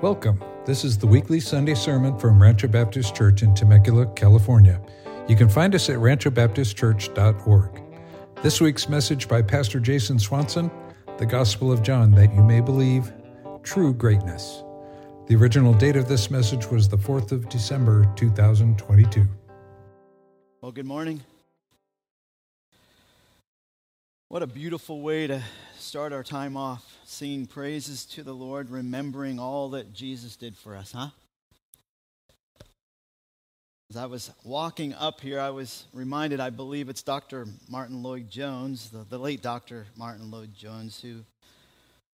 Welcome. This is the weekly Sunday sermon from Rancho Baptist Church in Temecula, California. You can find us at ranchobaptistchurch.org. This week's message by Pastor Jason Swanson The Gospel of John, that you may believe true greatness. The original date of this message was the 4th of December, 2022. Well, good morning. What a beautiful way to start our time off, singing praises to the Lord, remembering all that Jesus did for us, huh? As I was walking up here, I was reminded, I believe it's Dr. Martyn Lloyd-Jones, the, the late Dr. Martyn Lloyd-Jones, who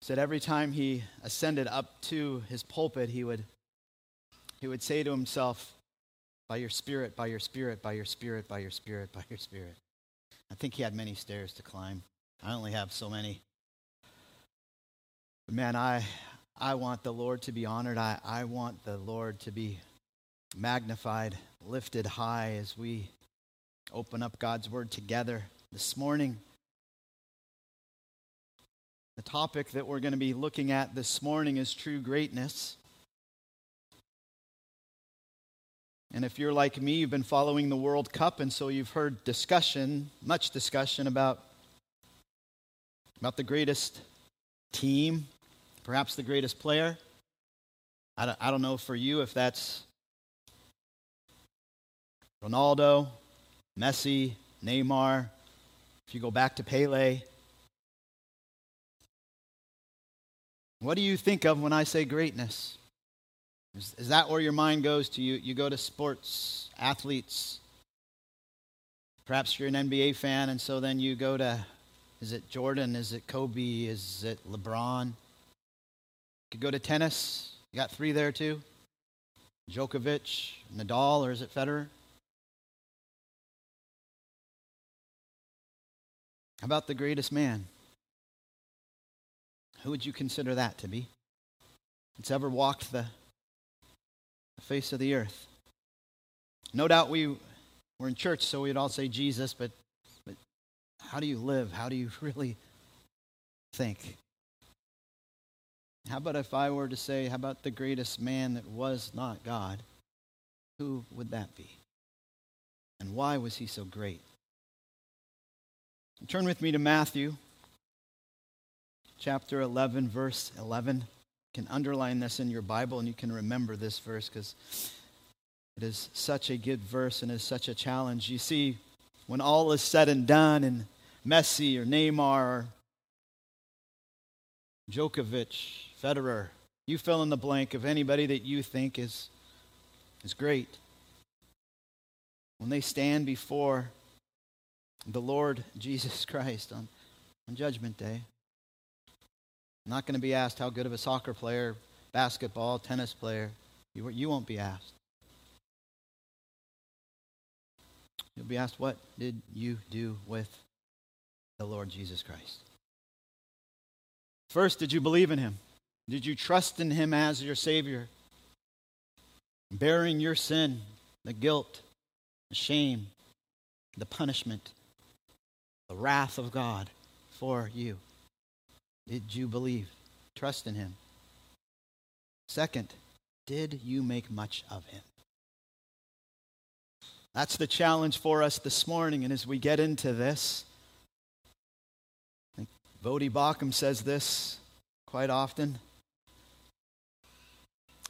said every time he ascended up to his pulpit, he would, he would say to himself, By your spirit, by your spirit, by your spirit, by your spirit, by your spirit. I think he had many stairs to climb. I only have so many. Man, I, I want the Lord to be honored. I, I want the Lord to be magnified, lifted high as we open up God's Word together this morning. The topic that we're going to be looking at this morning is true greatness. And if you're like me, you've been following the World Cup, and so you've heard discussion, much discussion about, about the greatest team, perhaps the greatest player. I don't, I don't know for you if that's Ronaldo, Messi, Neymar, if you go back to Pele. What do you think of when I say greatness? Is, is that where your mind goes to? You, you go to sports, athletes. Perhaps you're an NBA fan, and so then you go to is it Jordan? Is it Kobe? Is it LeBron? Could go to tennis. You got three there too. Djokovic, Nadal, or is it Federer? How about the greatest man? Who would you consider that to be? It's ever walked the the face of the earth. No doubt we were in church, so we'd all say Jesus, but, but how do you live? How do you really think? How about if I were to say, how about the greatest man that was not God? Who would that be? And why was he so great? Turn with me to Matthew chapter 11, verse 11 can underline this in your Bible and you can remember this verse because it is such a good verse and is such a challenge. You see, when all is said and done, and Messi or Neymar or Djokovic, Federer, you fill in the blank of anybody that you think is, is great. When they stand before the Lord Jesus Christ on, on Judgment Day, I'm not going to be asked how good of a soccer player, basketball, tennis player. You, you won't be asked. You'll be asked, what did you do with the Lord Jesus Christ? First, did you believe in him? Did you trust in him as your Savior? Bearing your sin, the guilt, the shame, the punishment, the wrath of God for you. Did you believe? Trust in him. Second, did you make much of him? That's the challenge for us this morning. And as we get into this, I think Voddie Baucham says this quite often.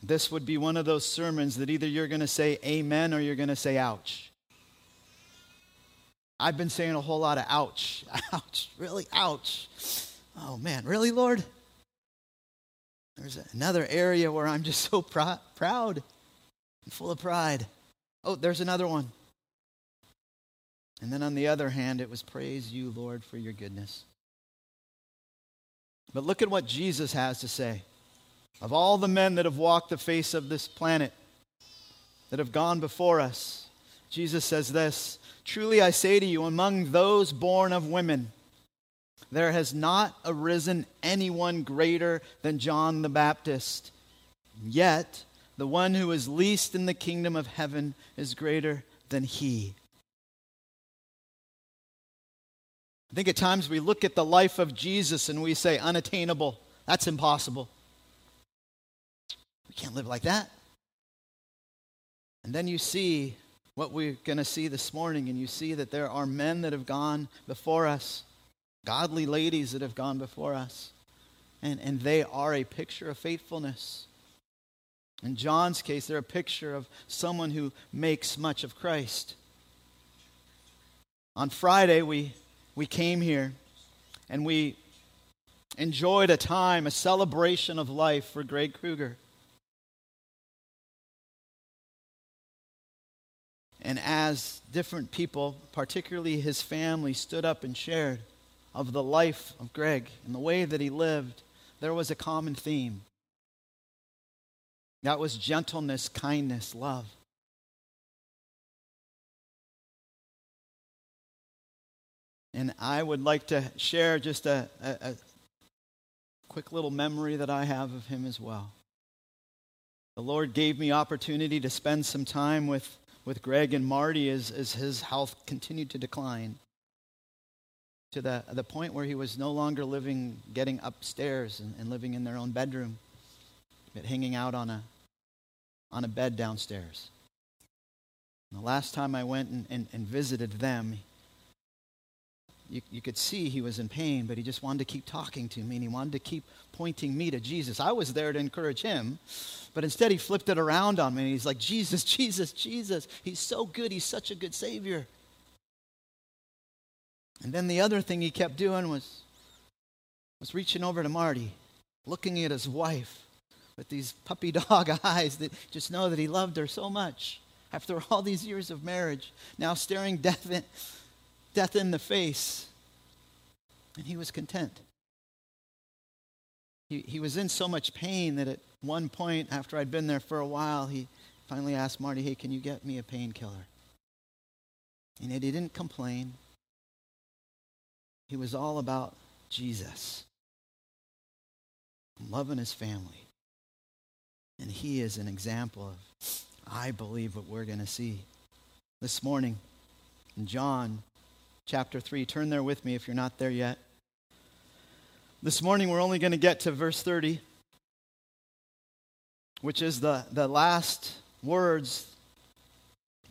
This would be one of those sermons that either you're going to say amen or you're going to say ouch. I've been saying a whole lot of ouch. Ouch. Really? Ouch. Oh man, really, Lord? There's another area where I'm just so pr- proud and full of pride. Oh, there's another one. And then on the other hand, it was praise you, Lord, for your goodness. But look at what Jesus has to say. Of all the men that have walked the face of this planet, that have gone before us, Jesus says this Truly I say to you, among those born of women, there has not arisen anyone greater than John the Baptist. Yet, the one who is least in the kingdom of heaven is greater than he. I think at times we look at the life of Jesus and we say, unattainable. That's impossible. We can't live like that. And then you see what we're going to see this morning, and you see that there are men that have gone before us, godly ladies that have gone before us, and, and they are a picture of faithfulness. In John's case, they're a picture of someone who makes much of Christ. On Friday, we, we came here and we enjoyed a time, a celebration of life for Greg Kruger. And as different people, particularly his family, stood up and shared of the life of Greg and the way that he lived, there was a common theme. That was gentleness, kindness, love. And I would like to share just a, a, a, quick little memory that I have of him as well. The Lord gave me opportunity to spend some time with, with Greg and Marty as, as his health continued to decline to the, the point where he was no longer living, getting upstairs and, and living in their own bedroom, but hanging out on a, on a bed downstairs. And the last time I went and, and, and visited them, you, you could see he was in pain, but he just wanted to keep talking to me and he wanted to keep pointing me to Jesus. I was there to encourage him, but instead he flipped it around on me and he's like, Jesus, Jesus, Jesus. He's so good. He's such a good Savior. And then the other thing he kept doing was, was reaching over to Marty, looking at his wife with these puppy dog eyes that just know that he loved her so much after all these years of marriage, now staring death in, death in the face. And he was content. He, he was in so much pain that at one point, after I'd been there for a while, he finally asked Marty, Hey, can you get me a painkiller? And he didn't complain. He was all about Jesus, loving his family. And he is an example of, I believe, what we're going to see this morning in John chapter 3. Turn there with me if you're not there yet. This morning, we're only going to get to verse 30, which is the, the last words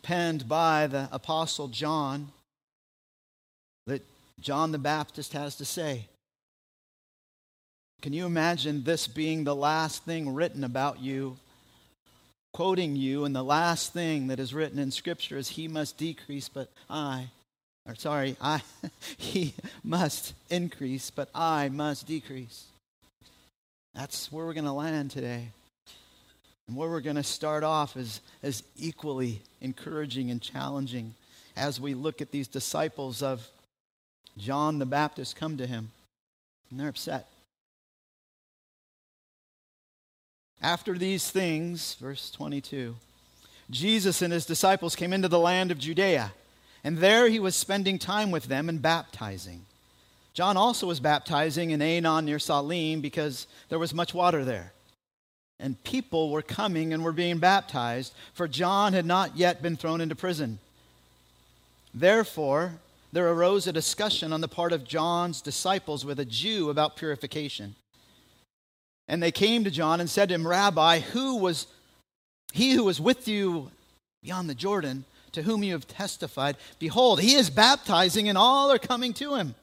penned by the Apostle John that John the Baptist has to say. Can you imagine this being the last thing written about you, quoting you, and the last thing that is written in Scripture is, He must decrease, but I or sorry, I he must increase, but I must decrease. That's where we're going to land today. And where we're going to start off is, is equally encouraging and challenging as we look at these disciples of John the Baptist come to him. And they're upset. After these things, verse 22, Jesus and his disciples came into the land of Judea and there he was spending time with them and baptizing. John also was baptizing in Aenon near Salim because there was much water there. And people were coming and were being baptized, for John had not yet been thrown into prison. Therefore, there arose a discussion on the part of John's disciples with a Jew about purification. And they came to John and said to him, Rabbi, who was he who was with you beyond the Jordan? To whom you have testified, Behold, he is baptizing, and all are coming to him.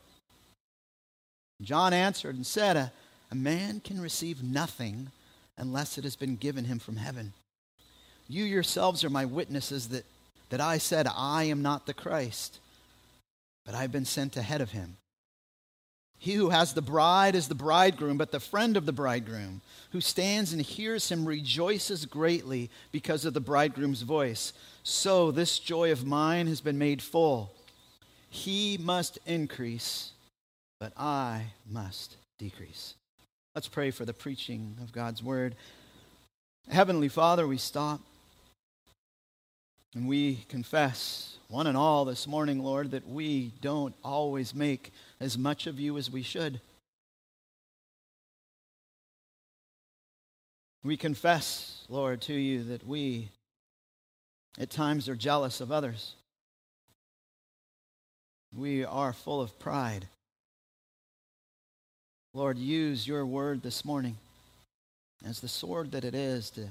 John answered and said, A, a man can receive nothing unless it has been given him from heaven. You yourselves are my witnesses that, that I said, I am not the Christ, but I've been sent ahead of him. He who has the bride is the bridegroom, but the friend of the bridegroom, who stands and hears him, rejoices greatly because of the bridegroom's voice. So this joy of mine has been made full. He must increase, but I must decrease. Let's pray for the preaching of God's word. Heavenly Father, we stop and we confess, one and all, this morning, Lord, that we don't always make as much of you as we should. We confess, Lord, to you that we at times are jealous of others. We are full of pride. Lord, use your word this morning as the sword that it is to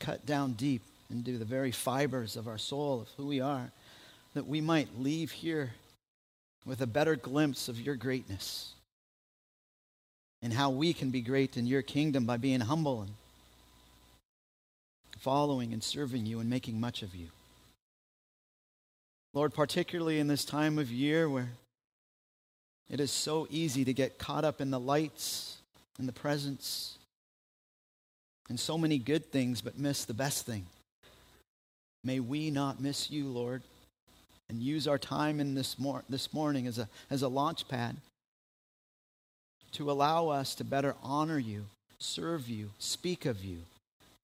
cut down deep into the very fibers of our soul, of who we are, that we might leave here with a better glimpse of your greatness and how we can be great in your kingdom by being humble and following and serving you and making much of you. Lord, particularly in this time of year where it is so easy to get caught up in the lights and the presents and so many good things, but miss the best thing. May we not miss you, Lord, and use our time in this, mor- this morning as a, as a launch pad to allow us to better honor you, serve you, speak of you,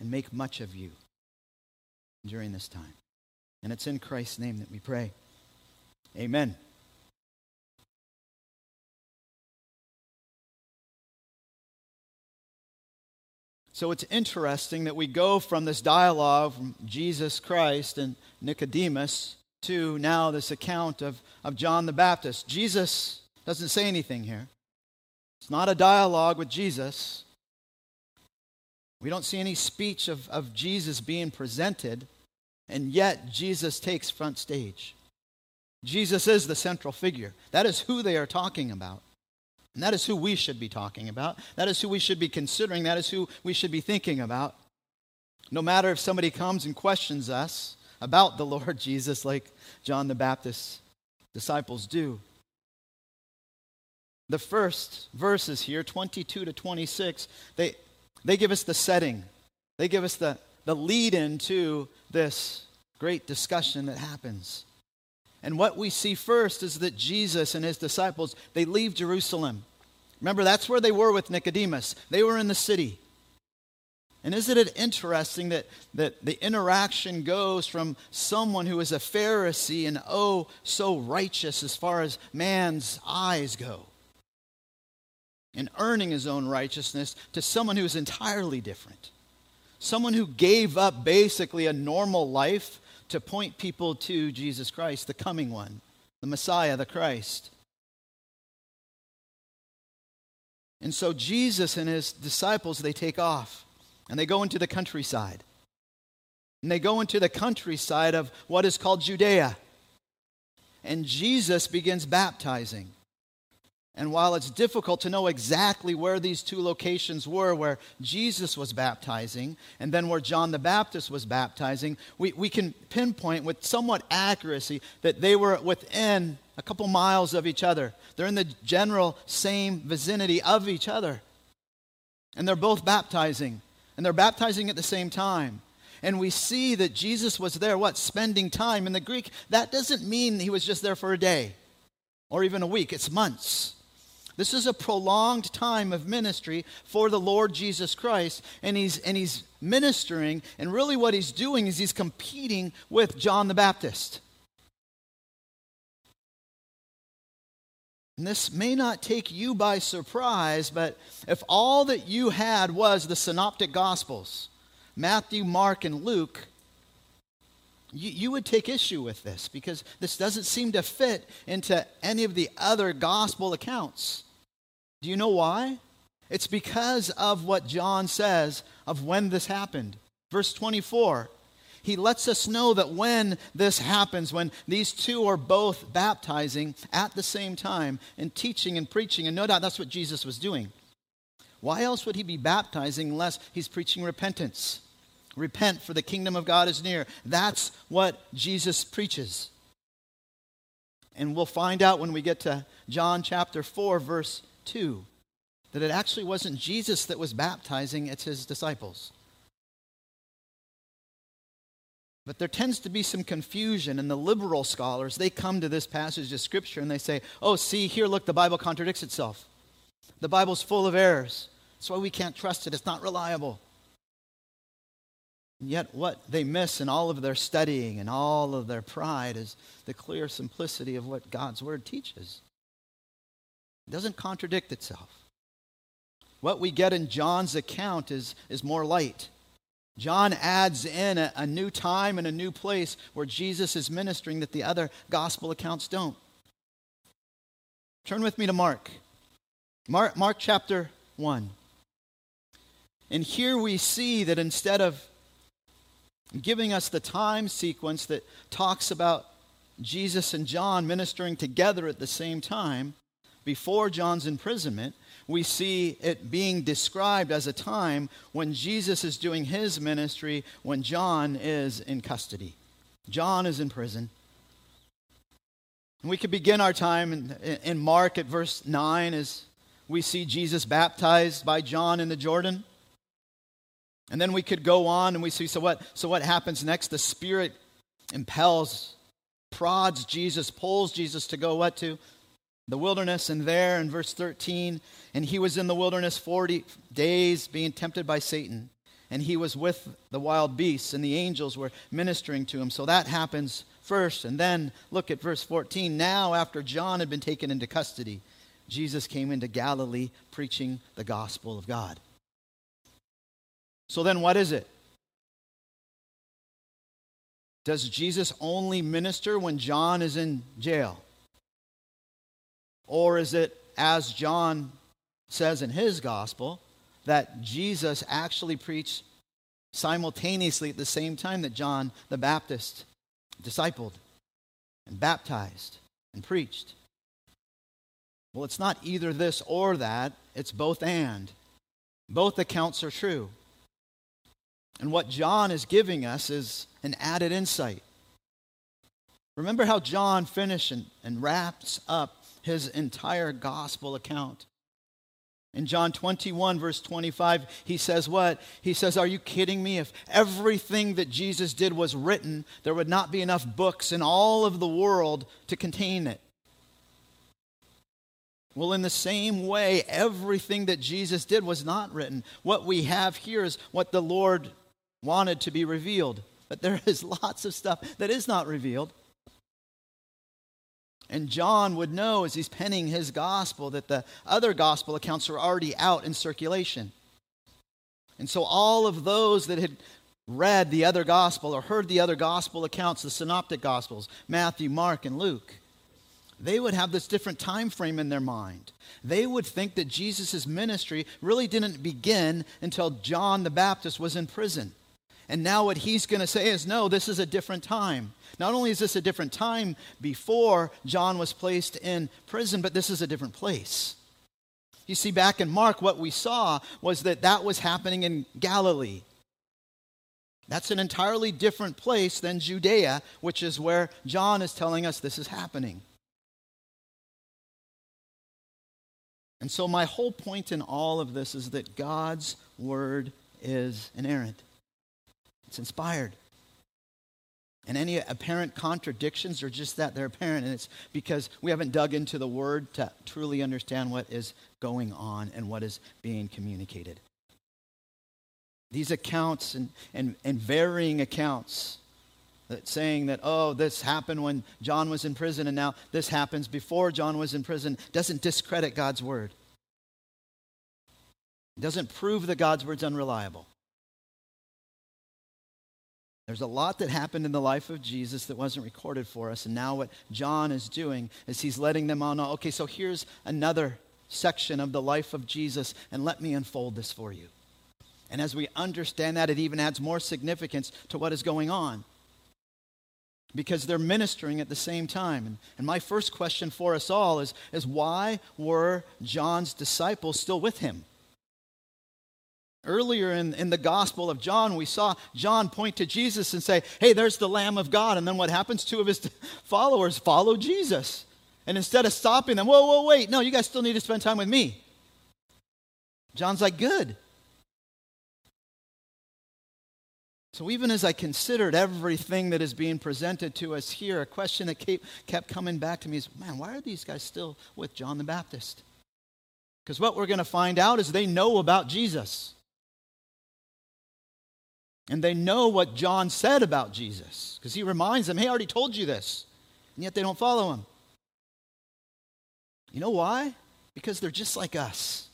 and make much of you during this time. And it's in Christ's name that we pray. Amen. So it's interesting that we go from this dialogue from Jesus Christ and Nicodemus to now this account of, of John the Baptist. Jesus doesn't say anything here. It's not a dialogue with Jesus. We don't see any speech of, of Jesus being presented, and yet Jesus takes front stage. Jesus is the central figure. That is who they are talking about. And that is who we should be talking about. That is who we should be considering. That is who we should be thinking about. No matter if somebody comes and questions us about the Lord Jesus, like John the Baptist's disciples do. The first verses here, 22 to 26, they, they give us the setting. They give us the, the lead in to this great discussion that happens. And what we see first is that Jesus and his disciples, they leave Jerusalem. Remember, that's where they were with Nicodemus. They were in the city. And isn't it interesting that, that the interaction goes from someone who is a Pharisee and oh, so righteous as far as man's eyes go, and earning his own righteousness, to someone who is entirely different? Someone who gave up basically a normal life to point people to Jesus Christ, the coming one, the Messiah, the Christ. And so Jesus and his disciples, they take off and they go into the countryside. And they go into the countryside of what is called Judea. And Jesus begins baptizing. And while it's difficult to know exactly where these two locations were, where Jesus was baptizing and then where John the Baptist was baptizing, we, we can pinpoint with somewhat accuracy that they were within a couple miles of each other. They're in the general same vicinity of each other. And they're both baptizing, and they're baptizing at the same time. And we see that Jesus was there, what? Spending time. In the Greek, that doesn't mean he was just there for a day or even a week, it's months. This is a prolonged time of ministry for the Lord Jesus Christ, and he's, and he's ministering, and really what he's doing is he's competing with John the Baptist. And this may not take you by surprise, but if all that you had was the synoptic gospels, Matthew, Mark, and Luke, you, you would take issue with this because this doesn't seem to fit into any of the other gospel accounts. Do you know why? It's because of what John says of when this happened. Verse 24, he lets us know that when this happens, when these two are both baptizing at the same time and teaching and preaching, and no doubt that's what Jesus was doing. Why else would he be baptizing unless he's preaching repentance? Repent, for the kingdom of God is near. That's what Jesus preaches. And we'll find out when we get to John chapter 4, verse 2, that it actually wasn't Jesus that was baptizing, it's his disciples. But there tends to be some confusion, and the liberal scholars, they come to this passage of Scripture and they say, oh, see, here, look, the Bible contradicts itself. The Bible's full of errors. That's why we can't trust it, it's not reliable. And yet, what they miss in all of their studying and all of their pride is the clear simplicity of what God's Word teaches. It doesn't contradict itself. What we get in John's account is, is more light. John adds in a, a new time and a new place where Jesus is ministering that the other gospel accounts don't. Turn with me to Mark. Mark, Mark chapter 1. And here we see that instead of giving us the time sequence that talks about Jesus and John ministering together at the same time before John's imprisonment, we see it being described as a time when Jesus is doing his ministry when John is in custody. John is in prison. And we could begin our time in, in Mark at verse 9 as we see Jesus baptized by John in the Jordan. And then we could go on and we see so what so what happens next the spirit impels prods Jesus pulls Jesus to go what to the wilderness and there in verse 13 and he was in the wilderness 40 days being tempted by Satan and he was with the wild beasts and the angels were ministering to him so that happens first and then look at verse 14 now after John had been taken into custody Jesus came into Galilee preaching the gospel of God so then, what is it? Does Jesus only minister when John is in jail? Or is it, as John says in his gospel, that Jesus actually preached simultaneously at the same time that John the Baptist discipled and baptized and preached? Well, it's not either this or that, it's both and. Both accounts are true. And what John is giving us is an added insight. Remember how John finishes and, and wraps up his entire gospel account. In John 21, verse 25, he says, What? He says, Are you kidding me? If everything that Jesus did was written, there would not be enough books in all of the world to contain it. Well, in the same way, everything that Jesus did was not written. What we have here is what the Lord wanted to be revealed. But there is lots of stuff that is not revealed. And John would know as he's penning his gospel that the other gospel accounts are already out in circulation. And so all of those that had read the other gospel or heard the other gospel accounts, the synoptic gospels, Matthew, Mark, and Luke, they would have this different time frame in their mind. They would think that Jesus' ministry really didn't begin until John the Baptist was in prison. And now what he's going to say is no, this is a different time. Not only is this a different time before John was placed in prison, but this is a different place. You see, back in Mark, what we saw was that that was happening in Galilee. That's an entirely different place than Judea, which is where John is telling us this is happening. And so, my whole point in all of this is that God's word is inerrant. It's inspired. And any apparent contradictions are just that they're apparent. And it's because we haven't dug into the word to truly understand what is going on and what is being communicated. These accounts and, and, and varying accounts that saying that, oh, this happened when John was in prison and now this happens before John was in prison doesn't discredit God's word. It doesn't prove that God's word's unreliable. There's a lot that happened in the life of Jesus that wasn't recorded for us. And now, what John is doing is he's letting them all know okay, so here's another section of the life of Jesus, and let me unfold this for you. And as we understand that, it even adds more significance to what is going on because they're ministering at the same time. And, and my first question for us all is, is why were John's disciples still with him? Earlier in, in the Gospel of John, we saw John point to Jesus and say, Hey, there's the Lamb of God. And then what happens? Two of his followers follow Jesus. And instead of stopping them, whoa, whoa, wait, no, you guys still need to spend time with me. John's like, Good. So, even as I considered everything that is being presented to us here, a question that kept, kept coming back to me is man, why are these guys still with John the Baptist? Because what we're going to find out is they know about Jesus. And they know what John said about Jesus because he reminds them, hey, I already told you this. And yet they don't follow him. You know why? Because they're just like us.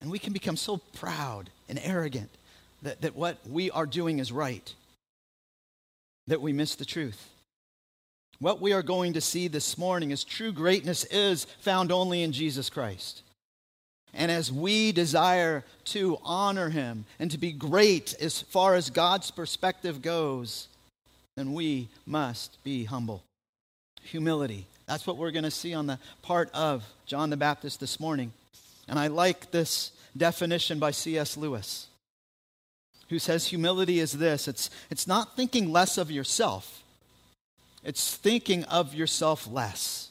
And we can become so proud and arrogant that, that what we are doing is right, that we miss the truth. What we are going to see this morning is true greatness is found only in Jesus Christ. And as we desire to honor him and to be great as far as God's perspective goes, then we must be humble. Humility. That's what we're going to see on the part of John the Baptist this morning. And I like this definition by C.S. Lewis, who says humility is this it's, it's not thinking less of yourself, it's thinking of yourself less.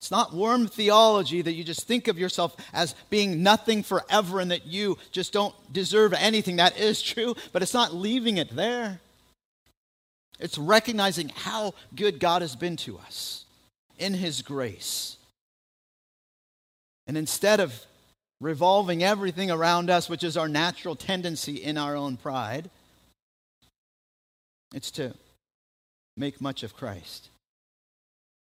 It's not warm theology that you just think of yourself as being nothing forever and that you just don't deserve anything. That is true, but it's not leaving it there. It's recognizing how good God has been to us in His grace. And instead of revolving everything around us, which is our natural tendency in our own pride, it's to make much of Christ.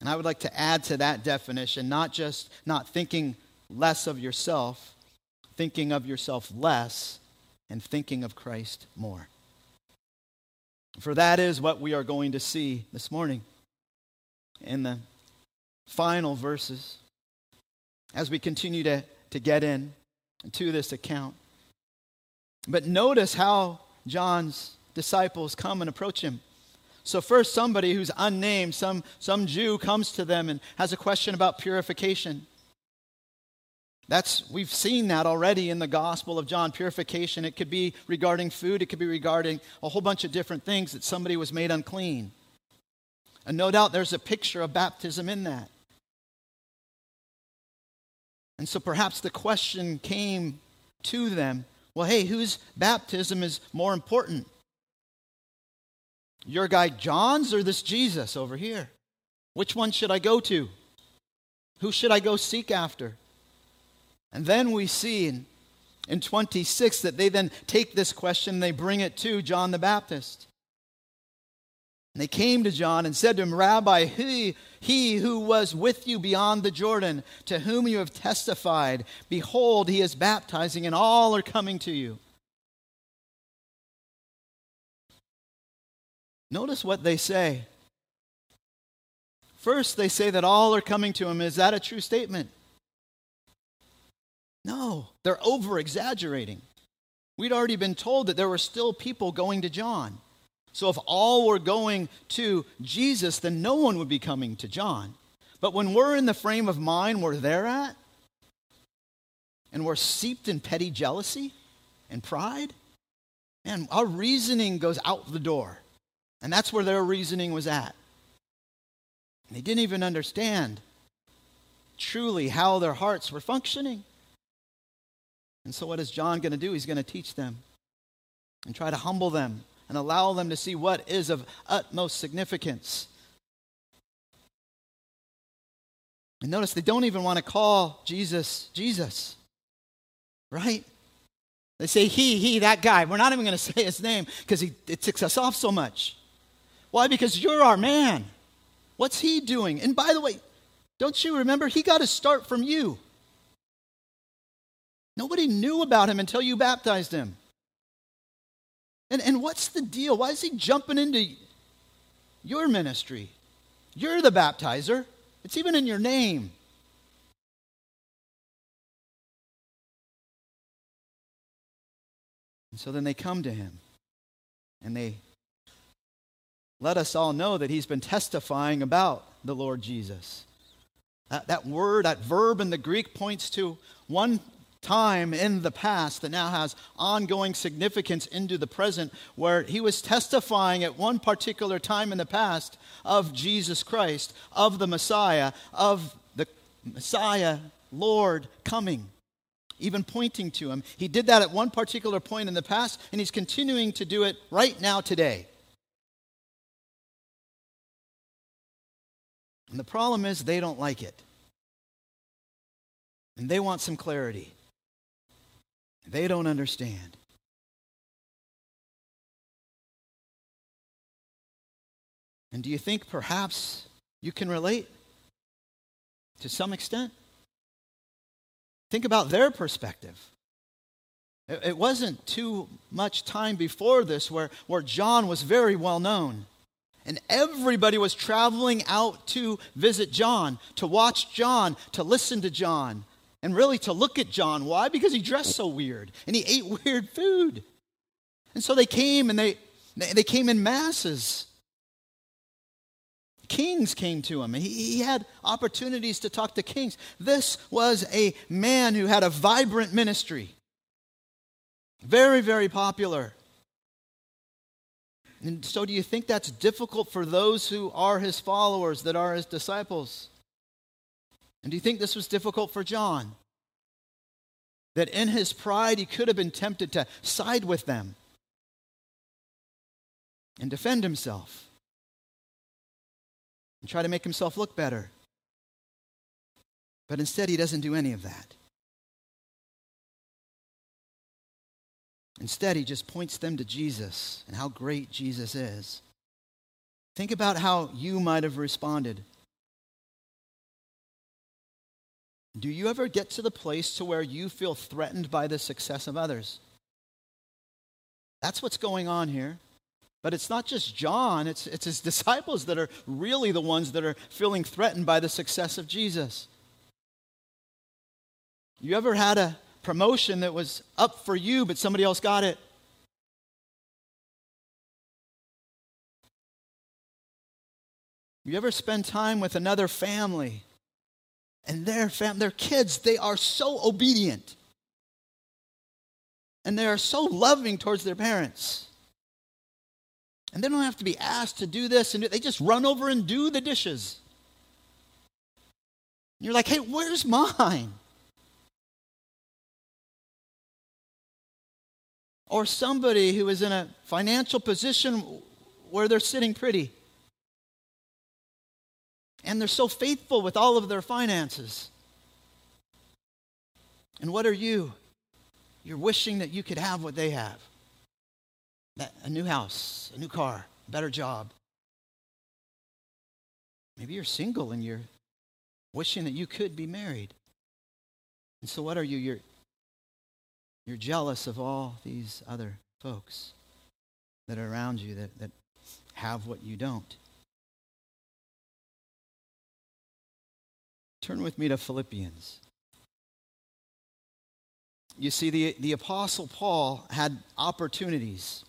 And I would like to add to that definition not just not thinking less of yourself, thinking of yourself less, and thinking of Christ more. For that is what we are going to see this morning in the final verses as we continue to, to get in to this account. But notice how John's disciples come and approach him. So, first, somebody who's unnamed, some, some Jew comes to them and has a question about purification. That's, we've seen that already in the Gospel of John. Purification, it could be regarding food, it could be regarding a whole bunch of different things that somebody was made unclean. And no doubt there's a picture of baptism in that. And so perhaps the question came to them well, hey, whose baptism is more important? Your guy John's or this Jesus over here? Which one should I go to? Who should I go seek after? And then we see in, in 26 that they then take this question and they bring it to John the Baptist. And they came to John and said to him, Rabbi, he, he who was with you beyond the Jordan, to whom you have testified, behold, he is baptizing, and all are coming to you. Notice what they say. First, they say that all are coming to him. Is that a true statement? No, they're over exaggerating. We'd already been told that there were still people going to John. So if all were going to Jesus, then no one would be coming to John. But when we're in the frame of mind where they're at, and we're seeped in petty jealousy and pride, and our reasoning goes out the door. And that's where their reasoning was at. They didn't even understand truly how their hearts were functioning. And so, what is John going to do? He's going to teach them and try to humble them and allow them to see what is of utmost significance. And notice they don't even want to call Jesus Jesus, right? They say he, he, that guy. We're not even going to say his name because it ticks us off so much. Why? Because you're our man. What's he doing? And by the way, don't you remember? He got his start from you. Nobody knew about him until you baptized him. And, and what's the deal? Why is he jumping into your ministry? You're the baptizer, it's even in your name. And so then they come to him and they let us all know that he's been testifying about the Lord Jesus. That, that word, that verb in the Greek points to one time in the past that now has ongoing significance into the present, where he was testifying at one particular time in the past of Jesus Christ, of the Messiah, of the Messiah, Lord, coming, even pointing to him. He did that at one particular point in the past, and he's continuing to do it right now today. And the problem is they don't like it. And they want some clarity. They don't understand. And do you think perhaps you can relate to some extent? Think about their perspective. It wasn't too much time before this where, where John was very well known. And everybody was traveling out to visit John, to watch John, to listen to John. and really to look at John. Why? Because he dressed so weird and he ate weird food. And so they came and they, they came in masses. Kings came to him. He, he had opportunities to talk to kings. This was a man who had a vibrant ministry. Very, very popular. And so, do you think that's difficult for those who are his followers, that are his disciples? And do you think this was difficult for John? That in his pride, he could have been tempted to side with them and defend himself and try to make himself look better. But instead, he doesn't do any of that. Instead, he just points them to Jesus and how great Jesus is. Think about how you might have responded. Do you ever get to the place to where you feel threatened by the success of others? That's what's going on here. But it's not just John, it's, it's his disciples that are really the ones that are feeling threatened by the success of Jesus. You ever had a promotion that was up for you, but somebody else got it? You ever spend time with another family and their fam- their kids, they are so obedient. And they are so loving towards their parents. And they don't have to be asked to do this and do, they just run over and do the dishes. You're like, hey, where's mine? Or somebody who is in a financial position where they're sitting pretty. And they're so faithful with all of their finances. And what are you? You're wishing that you could have what they have a new house, a new car, a better job. Maybe you're single and you're wishing that you could be married. And so, what are you? You're, you're jealous of all these other folks that are around you that, that have what you don't. Turn with me to Philippians. You see, the, the Apostle Paul had opportunities,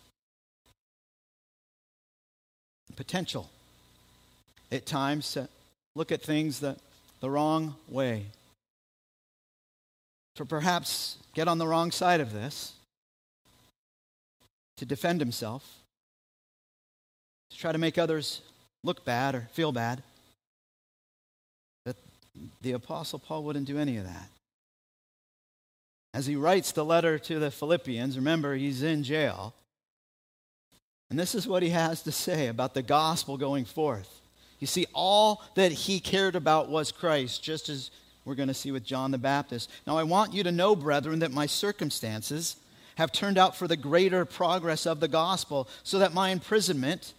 potential at times to look at things the, the wrong way, to perhaps get on the wrong side of this, to defend himself, to try to make others look bad or feel bad. But the Apostle Paul wouldn't do any of that. As he writes the letter to the Philippians, remember, he's in jail. And this is what he has to say about the gospel going forth. You see, all that he cared about was Christ, just as we're going to see with John the Baptist. Now, I want you to know, brethren, that my circumstances have turned out for the greater progress of the gospel, so that my imprisonment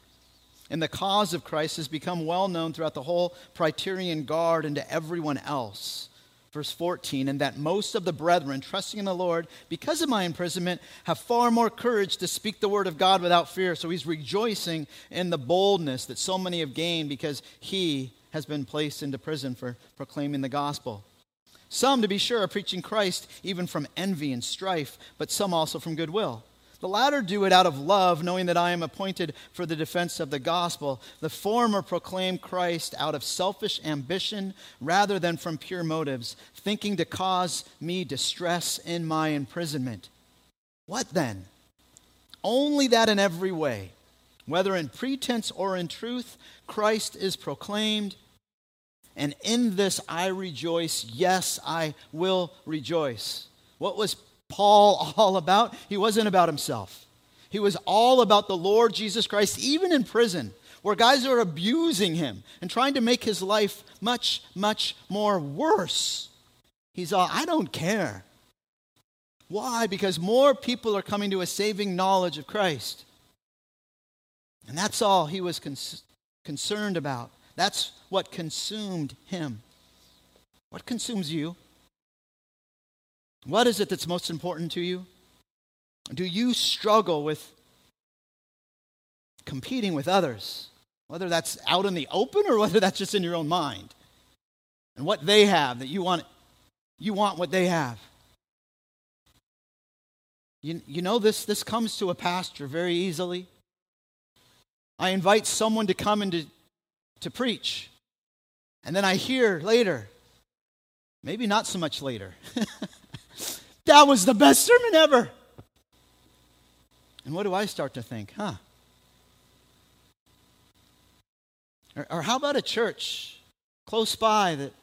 and the cause of Christ has become well known throughout the whole Praetorian Guard and to everyone else. Verse 14, and that most of the brethren, trusting in the Lord, because of my imprisonment, have far more courage to speak the word of God without fear. So he's rejoicing in the boldness that so many have gained because he has been placed into prison for proclaiming the gospel. Some, to be sure, are preaching Christ even from envy and strife, but some also from goodwill. The latter do it out of love, knowing that I am appointed for the defense of the gospel. The former proclaim Christ out of selfish ambition rather than from pure motives, thinking to cause me distress in my imprisonment. What then? Only that in every way, whether in pretense or in truth, Christ is proclaimed. And in this I rejoice. Yes, I will rejoice. What was Paul all about? He wasn't about himself. He was all about the Lord Jesus Christ, even in prison, where guys are abusing him and trying to make his life much, much more worse. He's all, I don't care. Why? Because more people are coming to a saving knowledge of Christ. And that's all he was con- concerned about. That's what consumed him. What consumes you? What is it that's most important to you? Do you struggle with competing with others, whether that's out in the open or whether that's just in your own mind? And what they have that you want you want what they have. You, you know, this, this comes to a pastor very easily. I invite someone to come and to, preach. And then I hear later, maybe not so much later, that was the best sermon ever. And what do I start to think? Huh? Or, or how about a church close by that,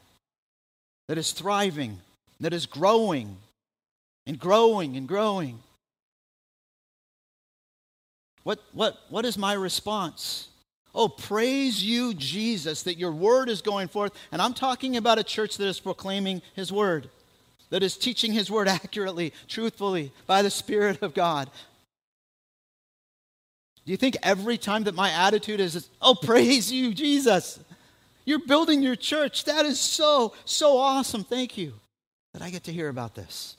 that is thriving, that is growing and growing and growing? What, what, what is my response? Oh, praise you, Jesus, that your word is going forth. And I'm talking about a church that is proclaiming his word, that is teaching his word accurately, truthfully, by the Spirit of God. Do you think every time that my attitude is, oh, praise you, Jesus? You're building your church. That is so, so awesome. Thank you that I get to hear about this.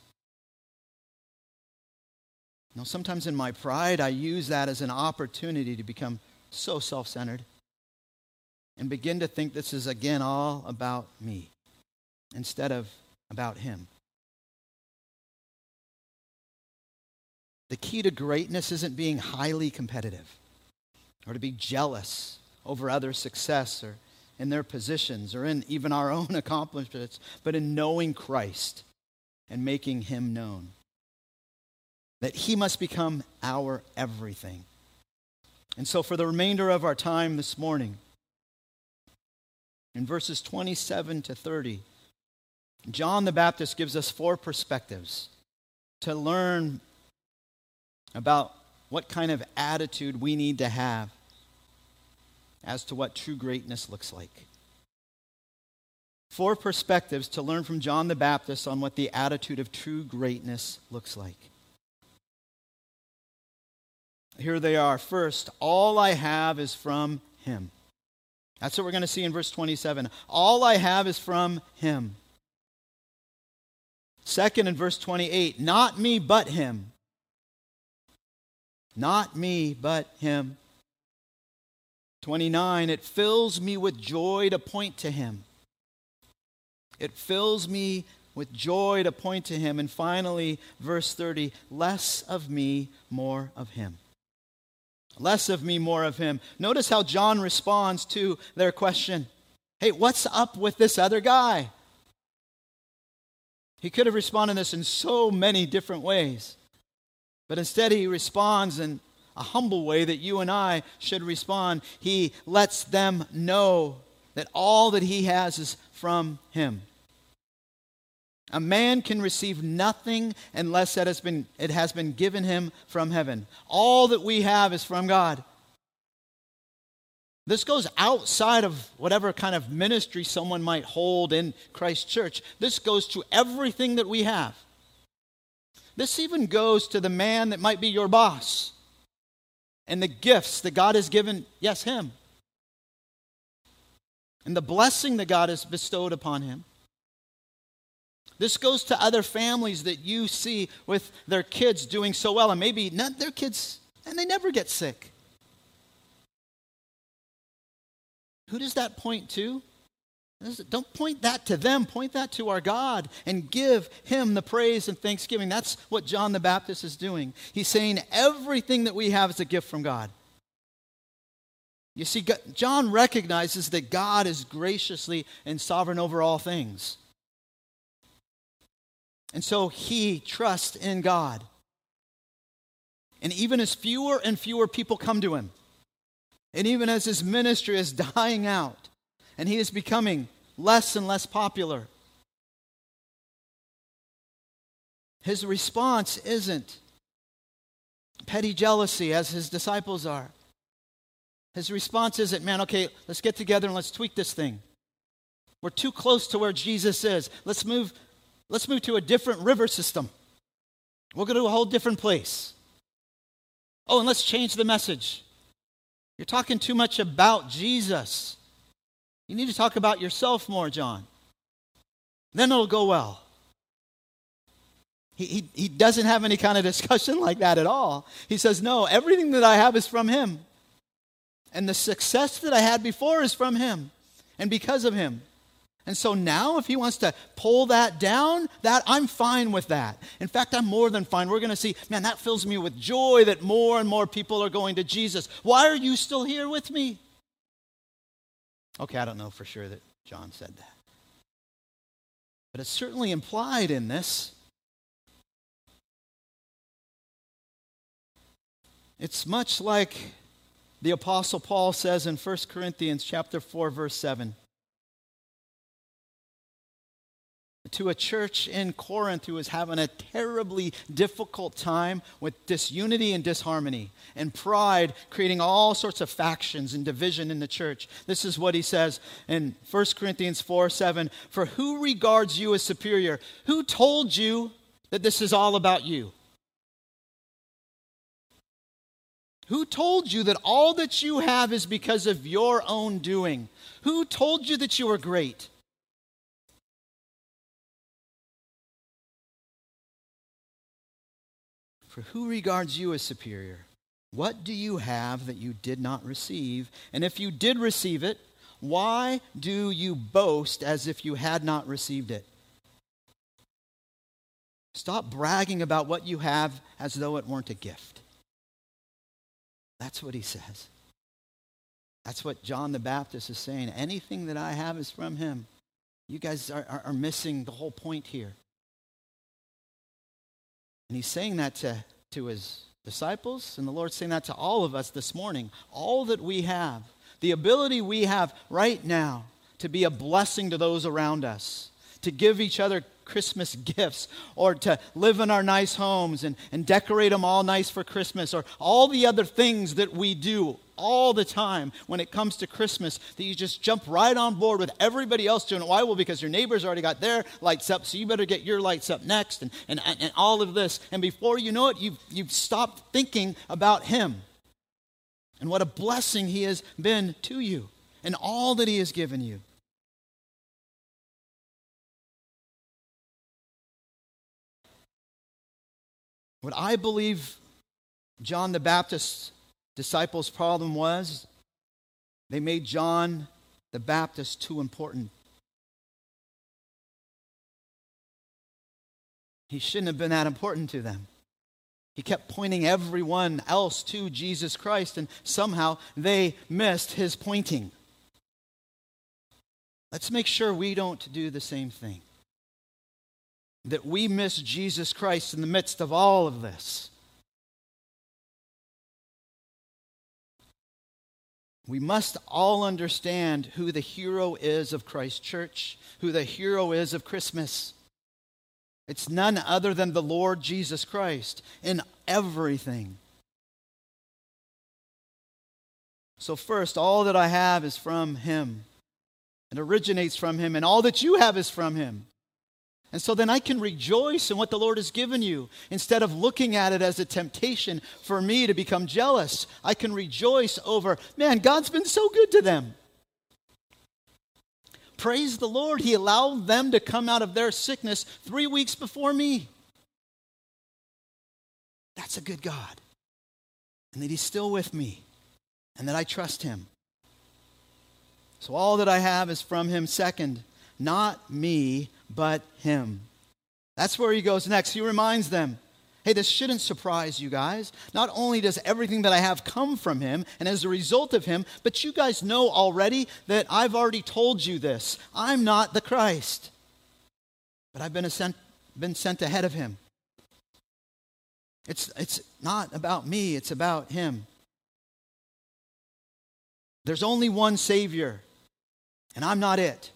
Now, sometimes in my pride, I use that as an opportunity to become so self centered and begin to think this is again all about me instead of about Him. The key to greatness isn't being highly competitive or to be jealous over others' success or in their positions or in even our own accomplishments, but in knowing Christ and making Him known. That He must become our everything. And so, for the remainder of our time this morning, in verses 27 to 30, John the Baptist gives us four perspectives to learn about what kind of attitude we need to have as to what true greatness looks like. Four perspectives to learn from John the Baptist on what the attitude of true greatness looks like. Here they are. First, all I have is from him. That's what we're going to see in verse 27. All I have is from him. Second, in verse 28, not me, but him. Not me, but him. 29, it fills me with joy to point to him. It fills me with joy to point to him. And finally, verse 30, less of me, more of him. Less of me, more of him. Notice how John responds to their question Hey, what's up with this other guy? He could have responded this in so many different ways. But instead, he responds in a humble way that you and I should respond. He lets them know that all that he has is from him. A man can receive nothing unless it has been, it has been given him from heaven. All that we have is from God. This goes outside of whatever kind of ministry someone might hold in Christ Church. This goes to everything that we have. This even goes to the man that might be your boss and the gifts that God has given, yes, him, and the blessing that God has bestowed upon him. This goes to other families that you see with their kids doing so well, and maybe not their kids, and they never get sick. Who does that point to? Don't point that to them, point that to our God and give Him the praise and thanksgiving. That's what John the Baptist is doing. He's saying everything that we have is a gift from God. You see, John recognizes that God is graciously and sovereign over all things. And so he trusts in God. And even as fewer and fewer people come to him, and even as his ministry is dying out, and he is becoming less and less popular. His response isn't petty jealousy as his disciples are. His response isn't, man, okay, let's get together and let's tweak this thing. We're too close to where Jesus is. Let's move, let's move to a different river system. We'll go to a whole different place. Oh, and let's change the message. You're talking too much about Jesus. You need to talk about yourself more, John. Then it'll go well. He, he, he doesn't have any kind of discussion like that at all. He says, No, everything that I have is from Him. And the success that I had before is from Him and because of Him. And so now, if he wants to pull that down, that I'm fine with that. In fact, I'm more than fine. We're going to see, man, that fills me with joy that more and more people are going to Jesus. Why are you still here with me? Okay, I don't know for sure that John said that. But it's certainly implied in this. It's much like the apostle Paul says in 1 Corinthians chapter 4 verse 7. To a church in Corinth who was having a terribly difficult time with disunity and disharmony and pride, creating all sorts of factions and division in the church. This is what he says in 1 Corinthians 4 7 For who regards you as superior? Who told you that this is all about you? Who told you that all that you have is because of your own doing? Who told you that you are great? For who regards you as superior? What do you have that you did not receive? And if you did receive it, why do you boast as if you had not received it? Stop bragging about what you have as though it weren't a gift. That's what he says. That's what John the Baptist is saying. Anything that I have is from him. You guys are, are, are missing the whole point here. And he's saying that to, to his disciples, and the Lord's saying that to all of us this morning. All that we have, the ability we have right now to be a blessing to those around us, to give each other Christmas gifts, or to live in our nice homes and, and decorate them all nice for Christmas, or all the other things that we do all the time when it comes to Christmas that you just jump right on board with everybody else doing it. Why? Well, because your neighbors already got their lights up, so you better get your lights up next, and, and, and all of this. And before you know it, you've, you've stopped thinking about Him and what a blessing He has been to you and all that He has given you. What I believe John the Baptist's disciples' problem was they made John the Baptist too important. He shouldn't have been that important to them. He kept pointing everyone else to Jesus Christ, and somehow they missed his pointing. Let's make sure we don't do the same thing that we miss Jesus Christ in the midst of all of this. We must all understand who the hero is of Christ Church, who the hero is of Christmas. It's none other than the Lord Jesus Christ in everything. So, first, all that I have is from Him. It originates from Him, and all that you have is from Him. And so then I can rejoice in what the Lord has given you instead of looking at it as a temptation for me to become jealous. I can rejoice over, man, God's been so good to them. Praise the Lord, He allowed them to come out of their sickness three weeks before me. That's a good God. And that He's still with me and that I trust Him. So all that I have is from Him. Second, not me, but him. That's where he goes next. He reminds them hey, this shouldn't surprise you guys. Not only does everything that I have come from him and as a result of him, but you guys know already that I've already told you this. I'm not the Christ, but I've been, sent, been sent ahead of him. It's, it's not about me, it's about him. There's only one Savior, and I'm not it.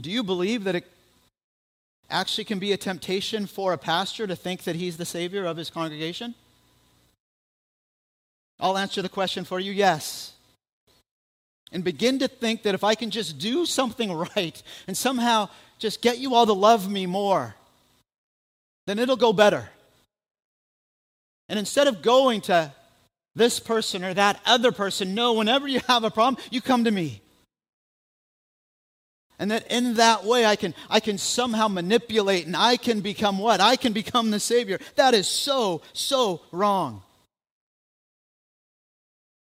Do you believe that it actually can be a temptation for a pastor to think that he's the Savior of his congregation? I'll answer the question for you yes. And begin to think that if I can just do something right and somehow just get you all to love me more, then it'll go better. And instead of going to this person or that other person, no, whenever you have a problem, you come to me. And that in that way I can, I can somehow manipulate and I can become what? I can become the Savior. That is so, so wrong.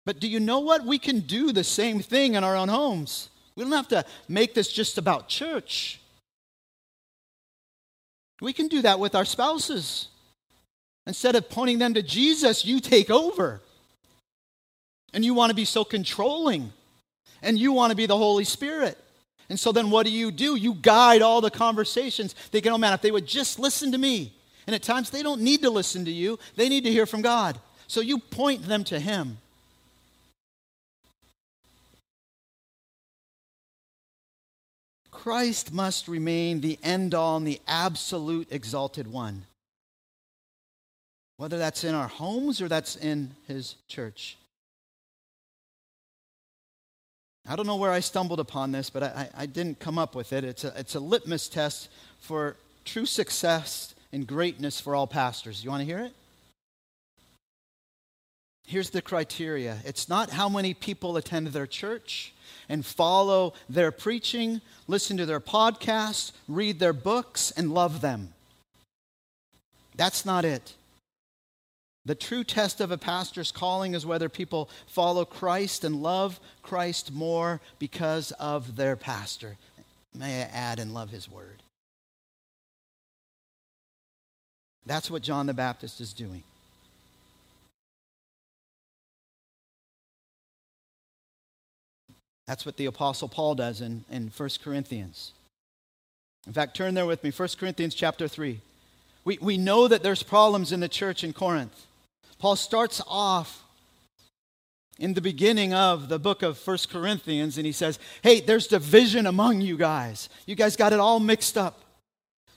But do you know what? We can do the same thing in our own homes. We don't have to make this just about church. We can do that with our spouses. Instead of pointing them to Jesus, you take over. And you want to be so controlling. And you want to be the Holy Spirit. And so then what do you do? You guide all the conversations, They thinking, oh man, if they would just listen to me. And at times they don't need to listen to you, they need to hear from God. So you point them to Him. Christ must remain the end all and the absolute exalted one. Whether that's in our homes or that's in His church. I don't know where I stumbled upon this, but I, I didn't come up with it. It's a, it's a litmus test for true success and greatness for all pastors. You want to hear it? Here's the criteria it's not how many people attend their church and follow their preaching, listen to their podcasts, read their books, and love them. That's not it. The true test of a pastor's calling is whether people follow Christ and love Christ more because of their pastor. May I add and love his word? That's what John the Baptist is doing. That's what the Apostle Paul does in, in 1 Corinthians. In fact, turn there with me, 1 Corinthians chapter 3. We, we know that there's problems in the church in Corinth. Paul starts off in the beginning of the book of First Corinthians and he says, Hey, there's division among you guys. You guys got it all mixed up.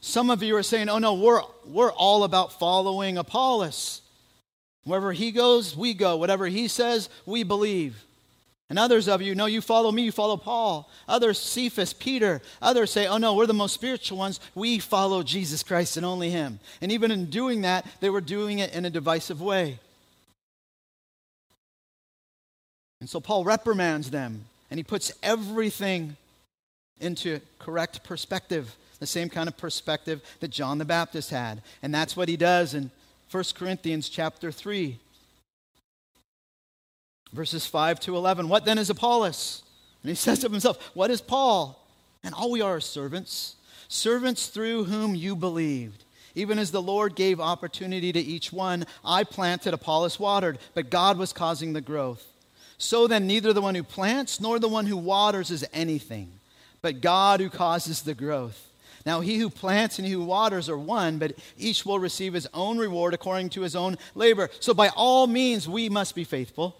Some of you are saying, Oh no, we're, we're all about following Apollos. Wherever he goes, we go. Whatever he says, we believe. And others of you, no, you follow me, you follow Paul. Others, Cephas, Peter. Others say, oh no, we're the most spiritual ones. We follow Jesus Christ and only him. And even in doing that, they were doing it in a divisive way. And so Paul reprimands them and he puts everything into correct perspective, the same kind of perspective that John the Baptist had. And that's what he does in 1 Corinthians chapter 3 verses 5 to 11. What then is Apollos? And he says of himself, What is Paul? And all we are servants, servants through whom you believed. Even as the Lord gave opportunity to each one, I planted, Apollos watered, but God was causing the growth. So then, neither the one who plants nor the one who waters is anything, but God who causes the growth. Now, he who plants and he who waters are one, but each will receive his own reward according to his own labor. So, by all means, we must be faithful.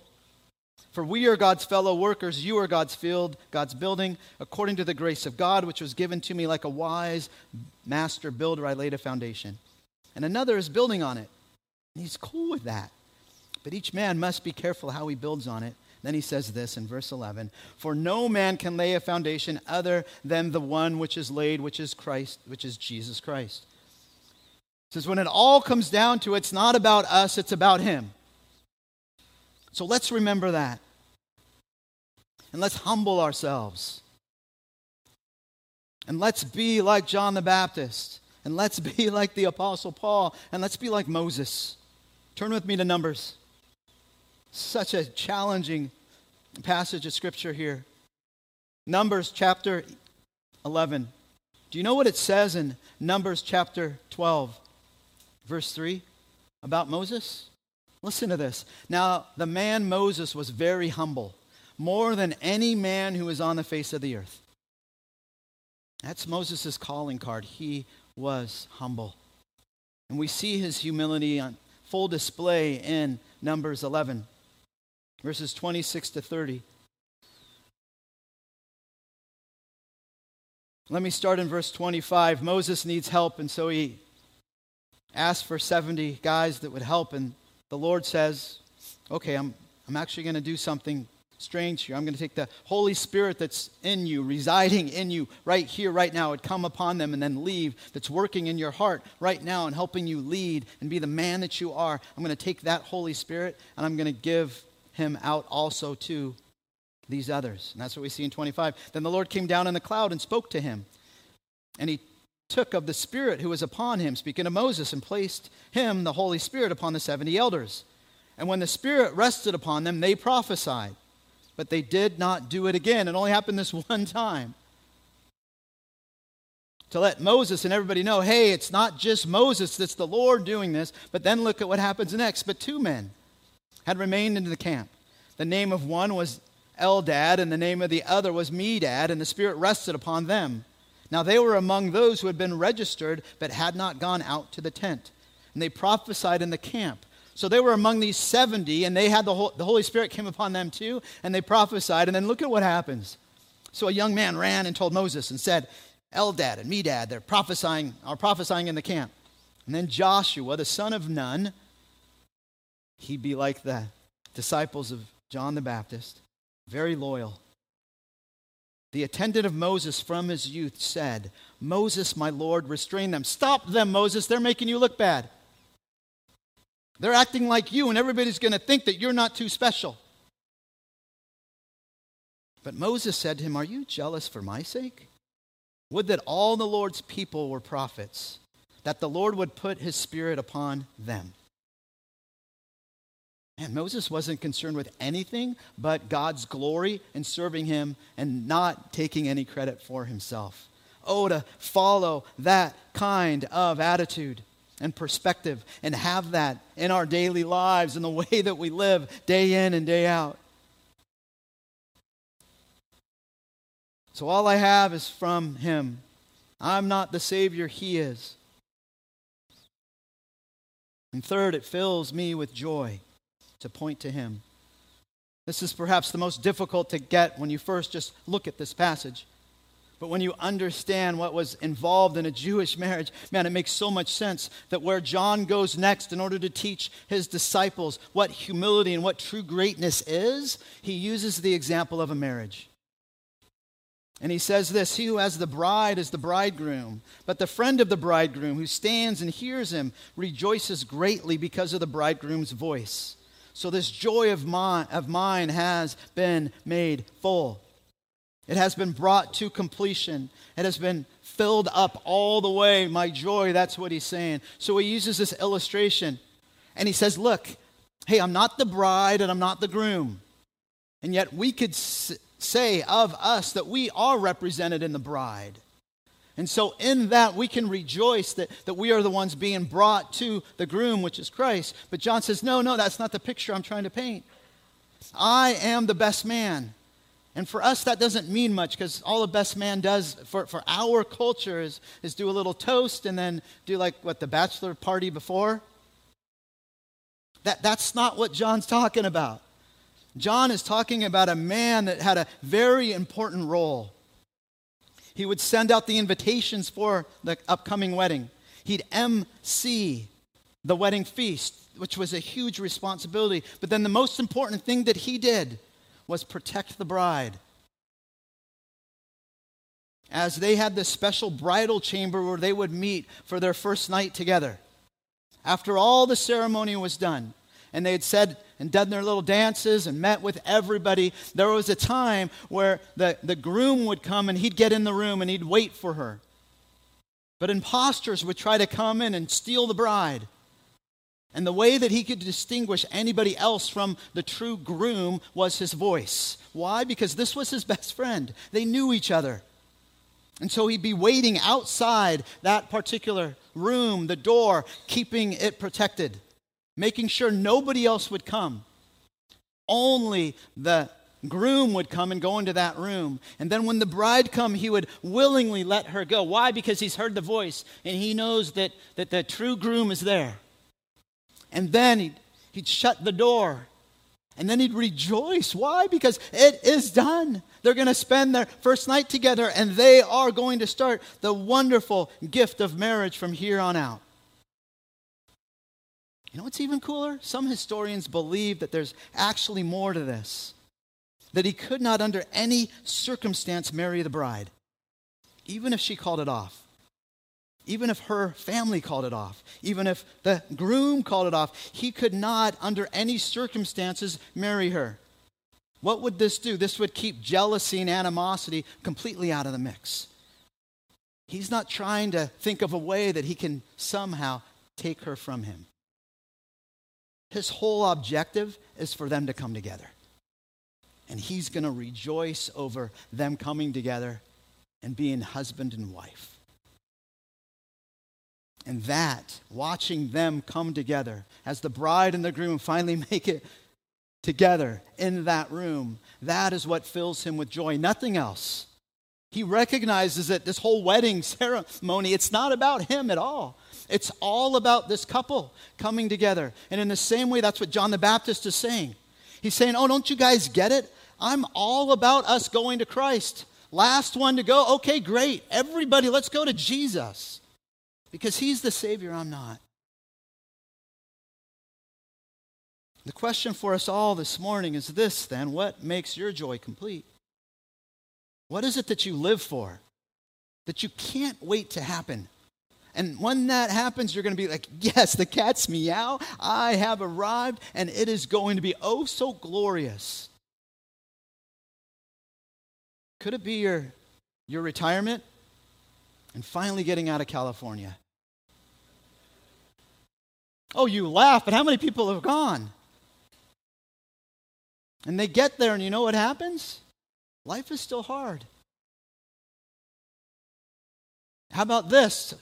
For we are God's fellow workers, you are God's field, God's building. According to the grace of God, which was given to me like a wise master builder, I laid a foundation. And another is building on it. And he's cool with that. But each man must be careful how he builds on it. Then he says this in verse 11 For no man can lay a foundation other than the one which is laid, which is Christ, which is Jesus Christ. It says, when it all comes down to it, it's not about us, it's about him. So let's remember that. And let's humble ourselves. And let's be like John the Baptist. And let's be like the Apostle Paul. And let's be like Moses. Turn with me to Numbers. Such a challenging passage of Scripture here. Numbers chapter 11. Do you know what it says in Numbers chapter 12, verse 3 about Moses? Listen to this. Now, the man Moses was very humble, more than any man who is on the face of the earth. That's Moses' calling card. He was humble. And we see his humility on full display in Numbers 11, verses 26 to 30. Let me start in verse 25. Moses needs help, and so he asked for 70 guys that would help, and the Lord says, okay, I'm, I'm actually going to do something strange here. I'm going to take the Holy Spirit that's in you, residing in you right here, right now, and come upon them and then leave, that's working in your heart right now and helping you lead and be the man that you are. I'm going to take that Holy Spirit and I'm going to give him out also to these others. And that's what we see in 25. Then the Lord came down in the cloud and spoke to him. And he took of the Spirit who was upon him, speaking of Moses, and placed him, the Holy Spirit, upon the 70 elders. And when the Spirit rested upon them, they prophesied. But they did not do it again. It only happened this one time. To let Moses and everybody know hey, it's not just Moses, it's the Lord doing this. But then look at what happens next. But two men had remained in the camp. The name of one was Eldad, and the name of the other was Medad, and the Spirit rested upon them. Now they were among those who had been registered, but had not gone out to the tent. And they prophesied in the camp. So they were among these 70, and they had the, whole, the Holy Spirit came upon them too, and they prophesied. And then look at what happens. So a young man ran and told Moses and said, Eldad and Medad, they're prophesying, are prophesying in the camp. And then Joshua, the son of Nun, he'd be like the disciples of John the Baptist, very loyal. The attendant of Moses from his youth said, Moses, my Lord, restrain them. Stop them, Moses. They're making you look bad. They're acting like you, and everybody's going to think that you're not too special. But Moses said to him, Are you jealous for my sake? Would that all the Lord's people were prophets, that the Lord would put his spirit upon them. And Moses wasn't concerned with anything but God's glory and serving him and not taking any credit for himself. Oh, to follow that kind of attitude and perspective and have that in our daily lives and the way that we live day in and day out. So all I have is from him. I'm not the Savior, he is. And third, it fills me with joy to point to him. This is perhaps the most difficult to get when you first just look at this passage. But when you understand what was involved in a Jewish marriage, man, it makes so much sense that where John goes next in order to teach his disciples what humility and what true greatness is, he uses the example of a marriage. And he says this He who has the bride is the bridegroom, but the friend of the bridegroom who stands and hears him rejoices greatly because of the bridegroom's voice. So this joy of mine, of mine has been made full. It has been brought to completion. It has been filled up all the way. My joy, that's what he's saying. So he uses this illustration and he says, Look, hey, I'm not the bride and I'm not the groom. And yet we could say of us that we are represented in the bride. And so, in that, we can rejoice that, that we are the ones being brought to the groom, which is Christ. But John says, No, no, that's not the picture I'm trying to paint. I am the best man. And for us, that doesn't mean much because all the best man does for, for our culture is, is do a little toast and then do like what the bachelor party before. That, that's not what John's talking about. John is talking about a man that had a very important role. He would send out the invitations for the upcoming wedding. He'd MC the wedding feast, which was a huge responsibility. But then the most important thing that he did was protect the bride. As they had this special bridal chamber where they would meet for their first night together. After all the ceremony was done, and they had said and done their little dances and met with everybody, there was a time where the, the groom would come and he'd get in the room and he'd wait for her. But impostors would try to come in and steal the bride. And the way that he could distinguish anybody else from the true groom was his voice. Why? Because this was his best friend. They knew each other. And so he'd be waiting outside that particular room, the door, keeping it protected, making sure nobody else would come. Only the groom would come and go into that room. And then when the bride come, he would willingly let her go. Why? Because he's heard the voice and he knows that, that the true groom is there. And then he'd, he'd shut the door. And then he'd rejoice. Why? Because it is done. They're going to spend their first night together and they are going to start the wonderful gift of marriage from here on out. You know what's even cooler? Some historians believe that there's actually more to this. That he could not, under any circumstance, marry the bride, even if she called it off even if her family called it off, even if the groom called it off, he could not, under any circumstances, marry her. What would this do? This would keep jealousy and animosity completely out of the mix. He's not trying to think of a way that he can somehow take her from him. His whole objective is for them to come together. and he's going to rejoice over them coming together and being husband and wife. And that, watching them come together as the bride and the groom finally make it together in that room, that is what fills him with joy, nothing else. He recognizes that this whole wedding ceremony, it's not about him at all. It's all about this couple coming together. And in the same way, that's what John the Baptist is saying. He's saying, Oh, don't you guys get it? I'm all about us going to Christ. Last one to go. Okay, great. Everybody, let's go to Jesus because he's the Savior, I'm not. The question for us all this morning is this then what makes your joy complete? What is it that you live for that you can't wait to happen? And when that happens, you're going to be like, yes, the cat's meow. I have arrived, and it is going to be oh so glorious. Could it be your, your retirement and finally getting out of California? Oh, you laugh, but how many people have gone? And they get there, and you know what happens? Life is still hard. How about this?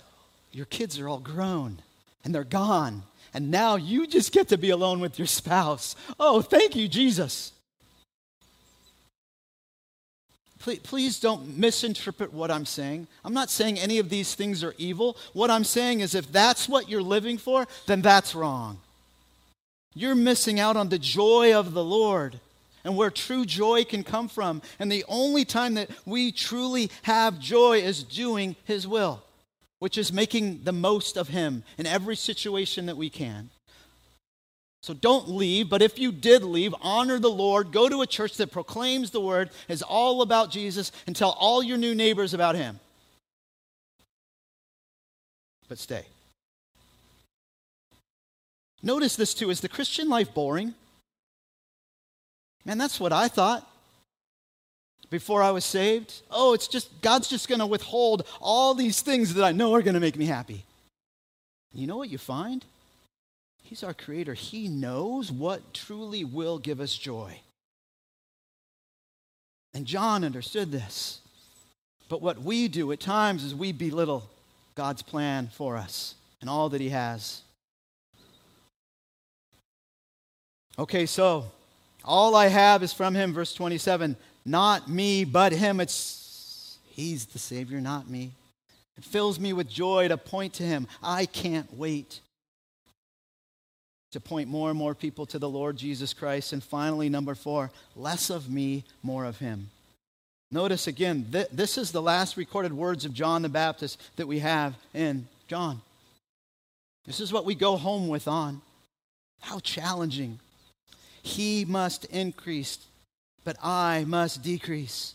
Your kids are all grown and they're gone. And now you just get to be alone with your spouse. Oh, thank you, Jesus. Please, please, don't misinterpret what I'm saying. I'm not saying any of these things are evil. What I'm saying is if that's what you're living for, then that's wrong. You're missing out on the joy of the Lord and where true joy can come from. And the only time that we truly have joy is doing His will, which is making the most of Him in every situation that we can. So don't leave, but if you did leave, honor the Lord. Go to a church that proclaims the word, is all about Jesus, and tell all your new neighbors about Him. But stay. Notice this too is the Christian life boring? Man, that's what I thought before I was saved. Oh, it's just, God's just going to withhold all these things that I know are going to make me happy. You know what you find? He's our creator. He knows what truly will give us joy. And John understood this. But what we do at times is we belittle God's plan for us and all that He has. Okay, so all I have is from him, verse 27. Not me, but him. It's he's the Savior, not me. It fills me with joy to point to him. I can't wait to point more and more people to the Lord Jesus Christ. And finally, number four, less of me, more of him. Notice again, th- this is the last recorded words of John the Baptist that we have in John. This is what we go home with on. How challenging he must increase, but I must decrease.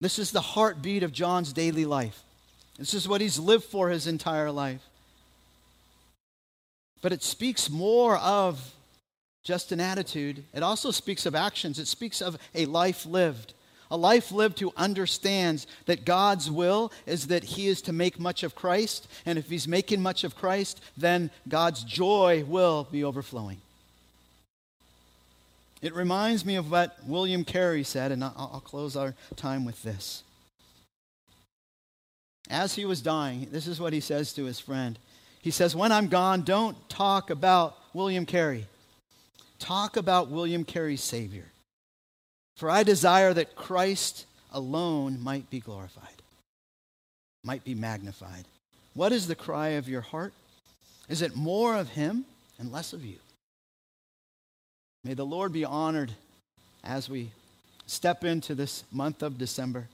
This is the heartbeat of John's daily life. This is what he's lived for his entire life. But it speaks more of just an attitude, it also speaks of actions. It speaks of a life lived. A life lived who understands that God's will is that he is to make much of Christ, and if he's making much of Christ, then God's joy will be overflowing. It reminds me of what William Carey said, and I'll, close our time with this. As he was dying, this is what he says to his friend. He says, When I'm gone, don't talk about William Carey. Talk about William Carey's Savior. For I desire that Christ alone might be glorified, might be magnified. What is the cry of your heart? Is it more of him and less of you? May the Lord be honored as we step into this month of December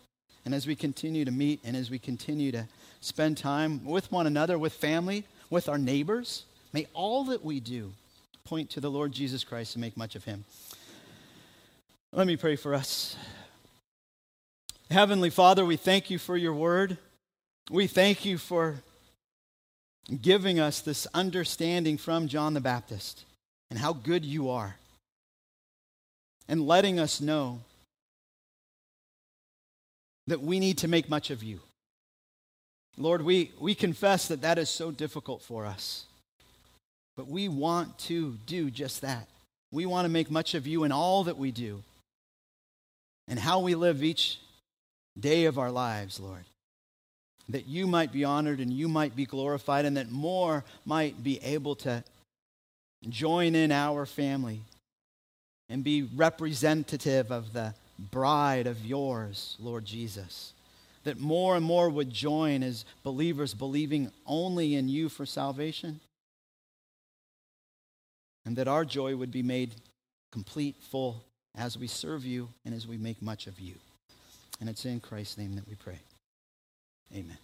and as we continue to meet and as we continue to spend time with one another, with family, with our neighbors. May all that we do point to the Lord Jesus Christ and make much of him. Let me pray for us. Heavenly Father, we thank you for your word. We thank you for giving us this understanding from John the Baptist and how good you are and letting us know that we need to make much of you. Lord, we, we confess that that is so difficult for us. But we want to do just that. we want to make much of you in all that we do and how we live each day of our lives, Lord. That you might be honored and you might be glorified, and that more might be able to join in our family and be representative of the bride of yours, Lord Jesus. That more and more would join as believers believing only in you for salvation. And that our joy would be made complete, full, as we serve you and as we make much of you. And it's in Christ's name that we pray. Amen.